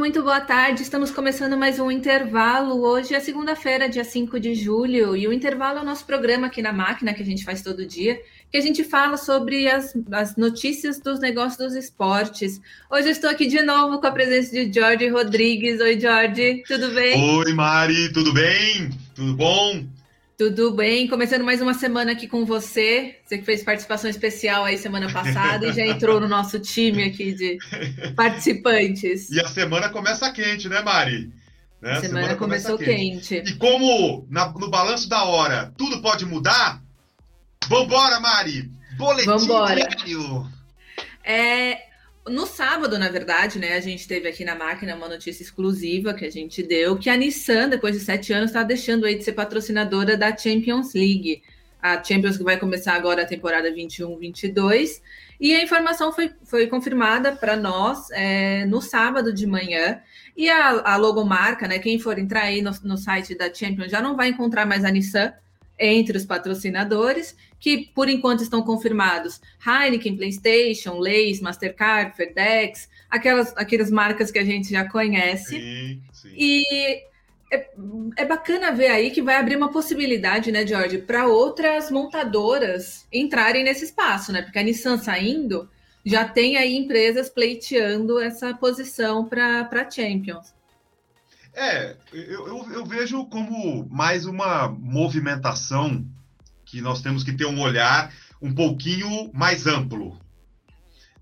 muito boa tarde. Estamos começando mais um intervalo. Hoje é segunda-feira, dia 5 de julho, e o intervalo é o nosso programa aqui na máquina que a gente faz todo dia, que a gente fala sobre as, as notícias dos negócios dos esportes. Hoje eu estou aqui de novo com a presença de Jorge Rodrigues. Oi, Jorge, tudo bem? Oi, Mari, tudo bem? Tudo bom? Tudo bem? Começando mais uma semana aqui com você. Você que fez participação especial aí semana passada e já entrou no nosso time aqui de participantes. E a semana começa quente, né, Mari? Né? A semana, semana começou quente. quente. E como na, no balanço da hora tudo pode mudar, vambora, Mari! Boletim Vambora. diário! É, no sábado, na verdade, né, a gente teve aqui na máquina uma notícia exclusiva que a gente deu, que a Nissan, depois de sete anos, está deixando aí de ser patrocinadora da Champions League. A Champions que vai começar agora a temporada 21-22. E a informação foi, foi confirmada para nós é, no sábado de manhã. E a, a logomarca, né? Quem for entrar aí no, no site da Champions já não vai encontrar mais a Nissan entre os patrocinadores, que por enquanto estão confirmados Heineken, PlayStation, Lays, Mastercard, FedEx, aquelas, aquelas marcas que a gente já conhece. Sim, sim. E é, é, bacana ver aí que vai abrir uma possibilidade, né, George, para outras montadoras entrarem nesse espaço, né? Porque a Nissan saindo já tem aí empresas pleiteando essa posição para Champions. É, eu, eu, eu, vejo como mais uma movimentação que nós temos que ter um olhar um pouquinho mais amplo.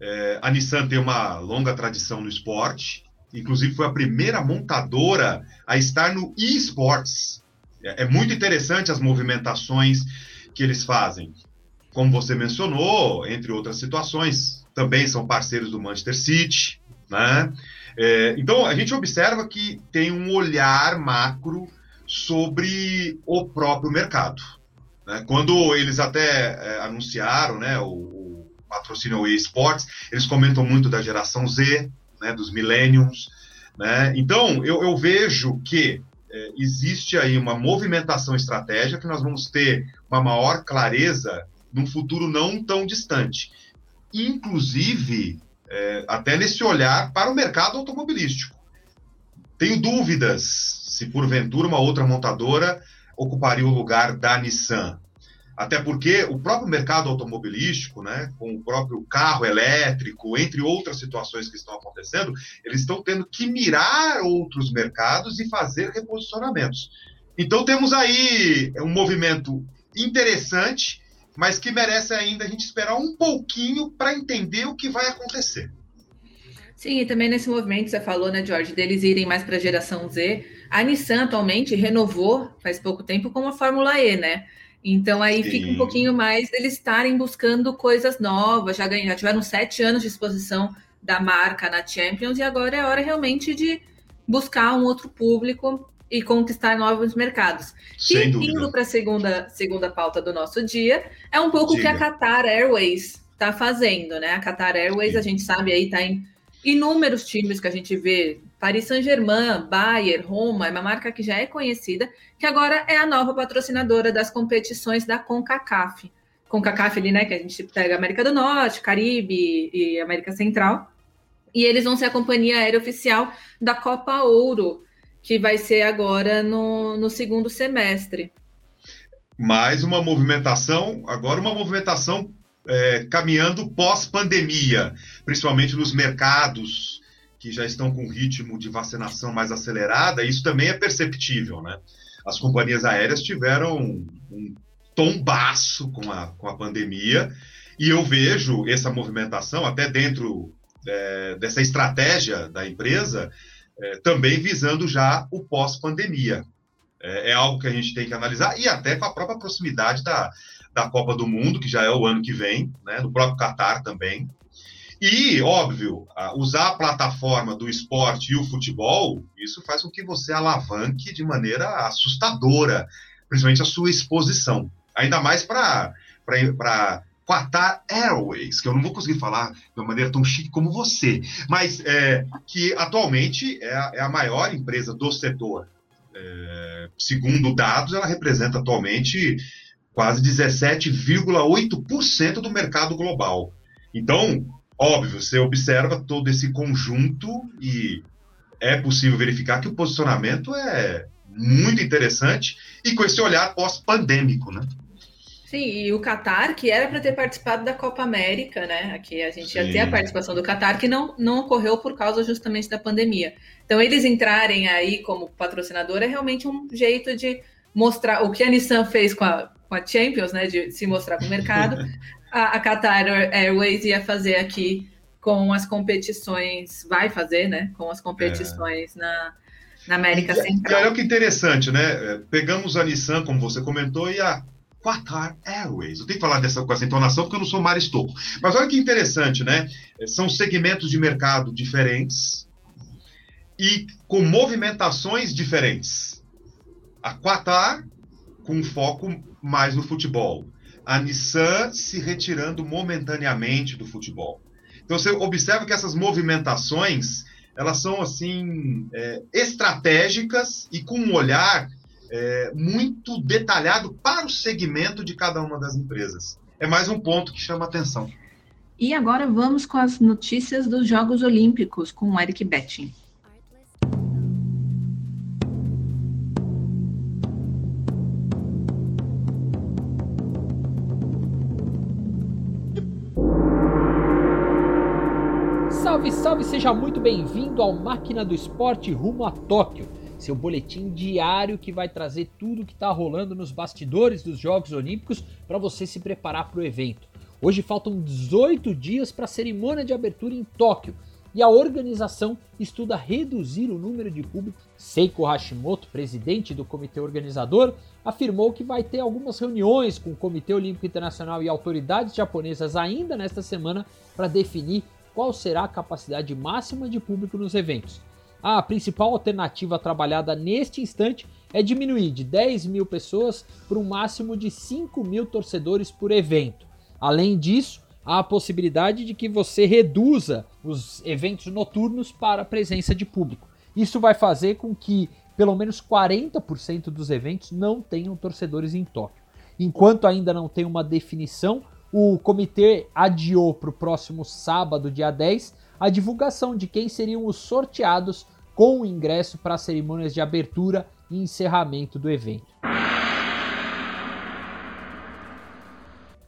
É, a Nissan tem uma longa tradição no esporte, inclusive foi a primeira montadora a estar no eSports. É, é muito interessante as movimentações que eles fazem. Como você mencionou, entre outras situações, também são parceiros do Manchester City, né? É, então, a gente observa que tem um olhar macro sobre o próprio mercado. Né? Quando eles até é, anunciaram né, o, o patrocínio eSports, eles comentam muito da geração Z, né, dos millenniums. Né? Então, eu, eu vejo que é, existe aí uma movimentação estratégica que nós vamos ter uma maior clareza num futuro não tão distante. Inclusive, é, até nesse olhar para o mercado automobilístico. Tenho dúvidas se porventura uma outra montadora ocuparia o lugar da Nissan. Até porque o próprio mercado automobilístico, né, com o próprio carro elétrico, entre outras situações que estão acontecendo, eles estão tendo que mirar outros mercados e fazer reposicionamentos. Então temos aí um movimento interessante mas que merece ainda a gente esperar um pouquinho para entender o que vai acontecer. Sim, e também nesse movimento você falou, né, George, deles irem mais para a geração Z. A Nissan atualmente renovou faz pouco tempo com a Fórmula E, né? Então aí Sim. fica um pouquinho mais deles estarem buscando coisas novas. Já, ganham, já tiveram sete anos de exposição da marca na Champions e agora é hora realmente de buscar um outro público e conquistar novos mercados. Sem e indo para a segunda, segunda pauta do nosso dia, é um pouco o que a Qatar Airways está fazendo, né? A Qatar Airways, Sim. a gente sabe aí, está em inúmeros times que a gente vê. Paris Saint-Germain, Bayer, Roma, é uma marca que já é conhecida, que agora é a nova patrocinadora das competições da CONCACAF. CONCACAF ali, né, que a gente pega América do Norte, Caribe e América Central. E eles vão ser a companhia aérea oficial da Copa Ouro, que vai ser agora no, no segundo semestre. Mais uma movimentação, agora uma movimentação é, caminhando pós-pandemia, principalmente nos mercados que já estão com ritmo de vacinação mais acelerada, isso também é perceptível, né? As companhias aéreas tiveram um tombaço com a, com a pandemia, e eu vejo essa movimentação, até dentro é, dessa estratégia da empresa, é, também visando já o pós-pandemia. É, é, algo que a gente tem que analisar, e até com a própria proximidade da, da Copa do Mundo, que já é o ano que vem, né, no próprio Catar também. E, óbvio, usar a plataforma do esporte e o futebol, isso faz com que você alavanque de maneira assustadora, principalmente a sua exposição. Ainda mais para Qatar Airways, que eu não vou conseguir falar de uma maneira tão chique como você, mas é, que atualmente é a, é a, maior empresa do setor. É, segundo dados, ela representa atualmente quase 17,8% do mercado global. Então, óbvio, você observa todo esse conjunto e é possível verificar que o posicionamento é muito interessante e com esse olhar pós-pandêmico, né? Sim, e o Qatar, que era para ter participado da Copa América, né? Aqui a gente Sim. ia ter a participação do Qatar, que não, não ocorreu por causa justamente da pandemia. Então, eles entrarem aí como patrocinador é realmente um jeito de mostrar o que a Nissan fez com a, com a Champions, né? De se mostrar para o mercado. a, a Qatar Airways ia fazer aqui com as competições, vai fazer, né? Com as competições é. na, na América e, Central. E olha que interessante, né? É, pegamos a Nissan, como você comentou, e a Qatar Airways. Eu tenho que falar dessa, com essa entonação porque eu não sou Maristoco. Mas olha que interessante, né? É, são segmentos de mercado diferentes e com movimentações diferentes. A Qatar com foco mais no futebol. A Nissan se retirando momentaneamente do futebol. Então você observa que essas movimentações elas são assim é, estratégicas e com um olhar é, muito detalhado para o segmento de cada uma das empresas. É mais um ponto que chama atenção. E agora vamos com as notícias dos Jogos Olímpicos com o Eric Betting. Salve, salve, seja muito bem-vindo ao Máquina do Esporte rumo a Tóquio seu boletim diário que vai trazer tudo que está rolando nos bastidores dos Jogos Olímpicos para você se preparar para o evento. Hoje faltam 18 dias para a cerimônia de abertura em Tóquio e a organização estuda reduzir o número de público. Seiko Hashimoto, presidente do comitê organizador, afirmou que vai ter algumas reuniões com o Comitê Olímpico Internacional e autoridades japonesas ainda nesta semana para definir qual será a capacidade máxima de público nos eventos. A principal alternativa trabalhada neste instante é diminuir de 10 mil pessoas para um máximo de 5 mil torcedores por evento. Além disso, há a possibilidade de que você reduza os eventos noturnos para a presença de público. Isso vai fazer com que pelo menos 40% dos eventos não tenham torcedores em Tóquio. Enquanto ainda não tem uma definição, o comitê adiou para o próximo sábado, dia 10, a divulgação de quem seriam os sorteados com o ingresso para as cerimônias de abertura e encerramento do evento.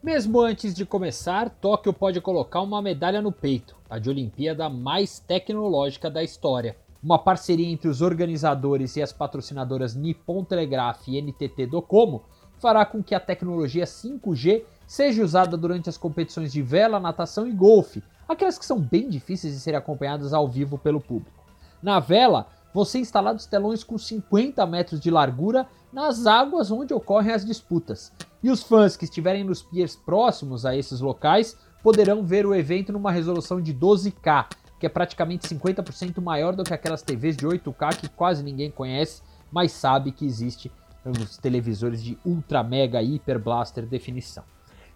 Mesmo antes de começar, Tóquio pode colocar uma medalha no peito, a de Olimpíada mais tecnológica da história. Uma parceria entre os organizadores e as patrocinadoras Nippon Telegraph e NTT Docomo fará com que a tecnologia 5G seja usada durante as competições de vela, natação e golfe, aquelas que são bem difíceis de serem acompanhadas ao vivo pelo público. Na vela, vão ser instalados telões com 50 metros de largura nas águas onde ocorrem as disputas. E os fãs que estiverem nos piers próximos a esses locais poderão ver o evento numa resolução de 12K, que é praticamente 50% maior do que aquelas TVs de 8K que quase ninguém conhece, mas sabe que existe nos televisores de ultra mega hiper blaster definição.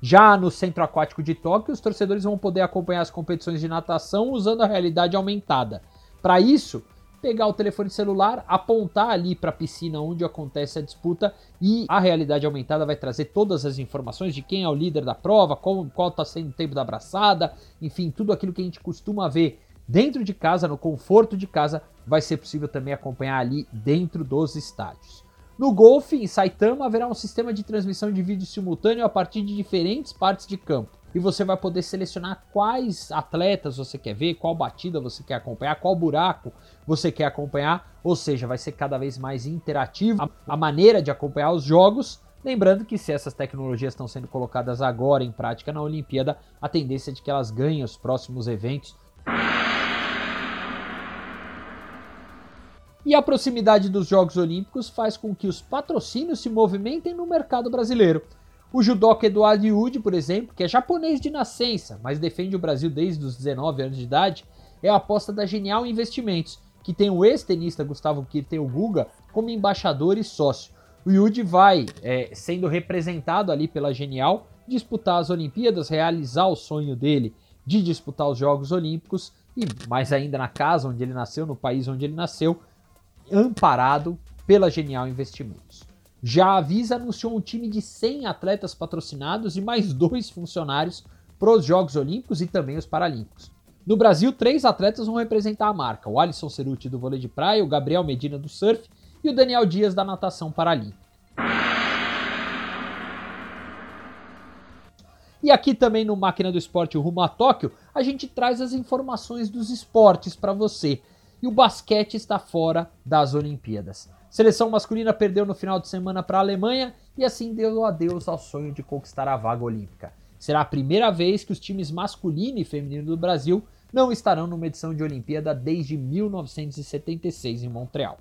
Já no Centro Aquático de Tóquio, os torcedores vão poder acompanhar as competições de natação usando a realidade aumentada. Para isso, pegar o telefone celular, apontar ali para a piscina onde acontece a disputa e a realidade aumentada vai trazer todas as informações de quem é o líder da prova, qual, está sendo o tempo da abraçada, enfim, tudo aquilo que a gente costuma ver dentro de casa, no conforto de casa, vai ser possível também acompanhar ali dentro dos estádios. No golfe, em Saitama, haverá um sistema de transmissão de vídeo simultâneo a partir de diferentes partes de campo. E você vai poder selecionar quais atletas você quer ver, qual batida você quer acompanhar, qual buraco você quer acompanhar. Ou seja, vai ser cada vez mais interativo a maneira de acompanhar os jogos. Lembrando que se essas tecnologias estão sendo colocadas agora em prática na Olimpíada, a tendência é de que elas ganhem os próximos eventos E a proximidade dos Jogos Olímpicos faz com que os patrocínios se movimentem no mercado brasileiro. O judoca Eduardo Yudi, por exemplo, que é japonês de nascença, mas defende o Brasil desde os 19 anos de idade, é a aposta da Genial Investimentos, que tem o ex-tenista Gustavo Kirten Guga como embaixador e sócio. O Yudi vai é, sendo representado ali pela Genial, disputar as Olimpíadas, realizar o sonho dele de disputar os Jogos Olímpicos e mais ainda na casa onde ele nasceu, no país onde ele nasceu, amparado pela Genial Investimentos. Já a Visa anunciou um time de 100 atletas patrocinados e mais dois funcionários para os Jogos Olímpicos e também os Paralímpicos. No Brasil, três atletas vão representar a marca: o Alisson Ceruti do vôlei de praia, o Gabriel Medina do surf e o Daniel Dias da natação paralímpica. E aqui também no Máquina do Esporte Rumo a Tóquio, a gente traz as informações dos esportes para você. E o basquete está fora das Olimpíadas. Seleção masculina perdeu no final de semana para a Alemanha e assim deu adeus ao sonho de conquistar a vaga olímpica. Será a primeira vez que os times masculino e feminino do Brasil não estarão numa edição de Olimpíada desde 1976 em Montreal.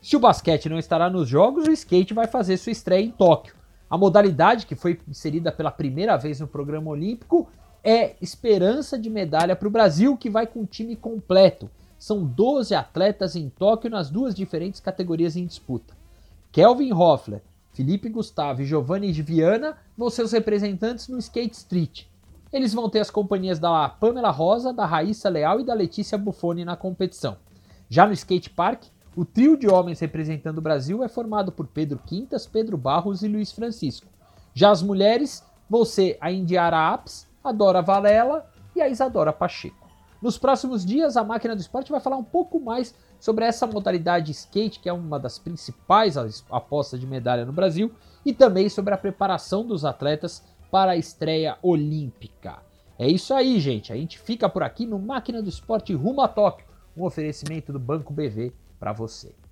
Se o basquete não estará nos jogos, o skate vai fazer sua estreia em Tóquio. A modalidade que foi inserida pela primeira vez no programa olímpico é esperança de medalha para o Brasil, que vai com o time completo. São 12 atletas em Tóquio nas duas diferentes categorias em disputa. Kelvin Hoffler, Felipe Gustavo e Giovanni de Viana vão ser os representantes no Skate Street. Eles vão ter as companhias da Pamela Rosa, da Raíssa Leal e da Letícia Buffoni na competição. Já no Skate Park, o trio de homens representando o Brasil é formado por Pedro Quintas, Pedro Barros e Luiz Francisco. Já as mulheres vão ser a Indiara Apps, a Dora Valela e a Isadora Pacheco. Nos próximos dias, a máquina do esporte vai falar um pouco mais sobre essa modalidade skate, que é uma das principais apostas de medalha no Brasil, e também sobre a preparação dos atletas para a estreia olímpica. É isso aí, gente. A gente fica por aqui no Máquina do Esporte rumo a Tóquio, um oferecimento do Banco BV para você.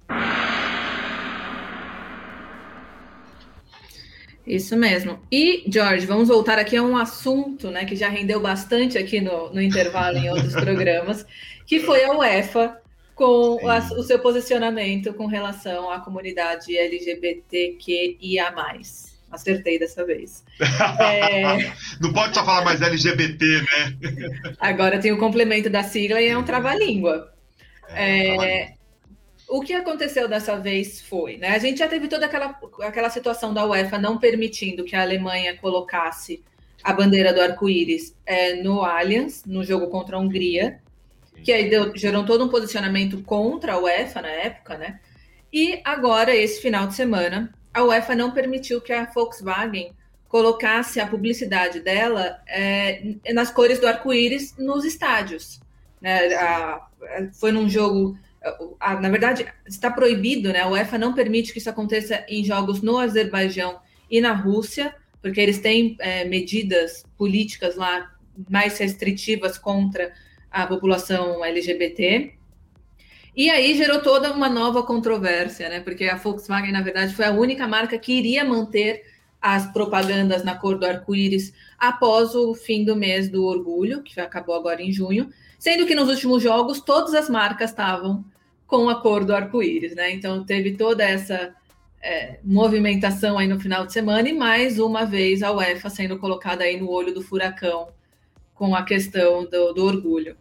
Isso mesmo. E, George, vamos voltar aqui a um assunto né, que já rendeu bastante aqui no, no intervalo em outros programas, que foi a UEFA com a, o seu posicionamento com relação à comunidade LGBTQIA. Acertei dessa vez. É... Não pode só falar mais LGBT, né? Agora tem o complemento da sigla e é um trava-língua. É, é o que aconteceu dessa vez foi, né? A gente já teve toda aquela, aquela situação da UEFA não permitindo que a Alemanha colocasse a bandeira do arco-íris é, no Allianz, no jogo contra a Hungria, que aí deu, gerou todo um posicionamento contra a UEFA na época, né? E agora, esse final de semana, a UEFA não permitiu que a Volkswagen colocasse a publicidade dela é, nas cores do arco-íris nos estádios. Né? A, foi num jogo na verdade, está proibido, né? A UEFA não permite que isso aconteça em jogos no Azerbaijão e na Rússia, porque eles têm é, medidas políticas lá mais restritivas contra a população LGBT. E aí gerou toda uma nova controvérsia, né? Porque a Volkswagen, na verdade, foi a única marca que iria manter as propagandas na cor do arco-íris após o fim do mês do orgulho, que acabou agora em junho, sendo que nos últimos jogos todas as marcas estavam com a cor do arco-íris, né? Então teve toda essa é, movimentação aí no final de semana e mais uma vez a UEFA sendo colocada aí no olho do furacão com a questão do, do orgulho.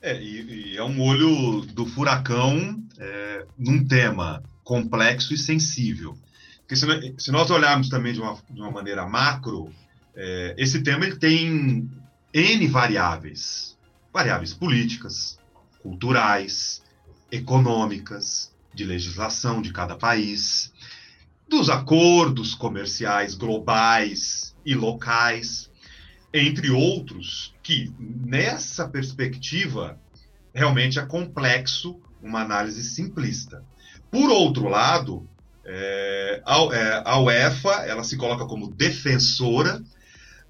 É, e, e, é um olho do furacão é, num tema complexo e sensível. Porque se, se nós olharmos também de uma, de uma maneira macro, é, esse tema ele tem N variáveis. Variáveis políticas, culturais, econômicas, de legislação de cada país, dos acordos comerciais globais e locais, entre outros, que nessa perspectiva realmente é complexo uma análise simplista. Por outro lado, é, a, é, a UEFA ela se coloca como defensora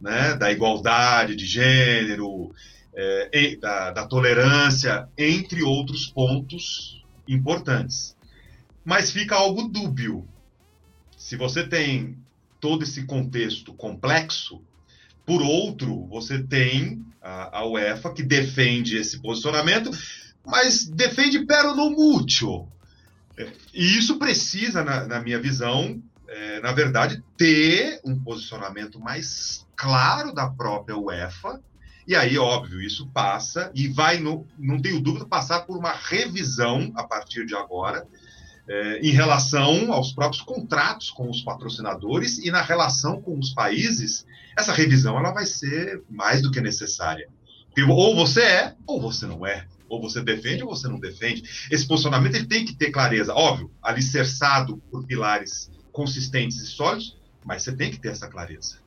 né, da igualdade de gênero, é, da, da tolerância, entre outros pontos importantes. Mas fica algo dúbio. Se você tem todo esse contexto complexo, por outro, você tem a, a UEFA que defende esse posicionamento, mas defende pero no mútuo. E isso precisa, na, na minha visão, é, na verdade, ter um posicionamento mais claro da própria UEFA e aí, óbvio, isso passa e vai, no, não tenho dúvida, passar por uma revisão a partir de agora, é, em relação aos próprios contratos com os patrocinadores e na relação com os países. Essa revisão ela vai ser mais do que necessária. Ou você é, ou você não é. Ou você defende ou você não defende. Esse posicionamento ele tem que ter clareza. Óbvio, alicerçado por pilares consistentes e sólidos, mas você tem que ter essa clareza.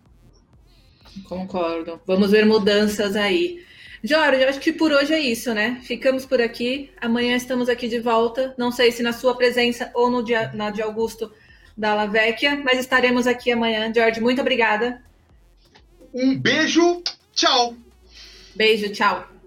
Concordo. Vamos ver mudanças aí. Jorge, acho que por hoje é isso, né? Ficamos por aqui. Amanhã estamos aqui de volta. Não sei se na sua presença ou no dia, na de Augusto da La Vecchia, mas estaremos aqui amanhã. Jorge, muito obrigada. Um beijo, tchau. Beijo, tchau.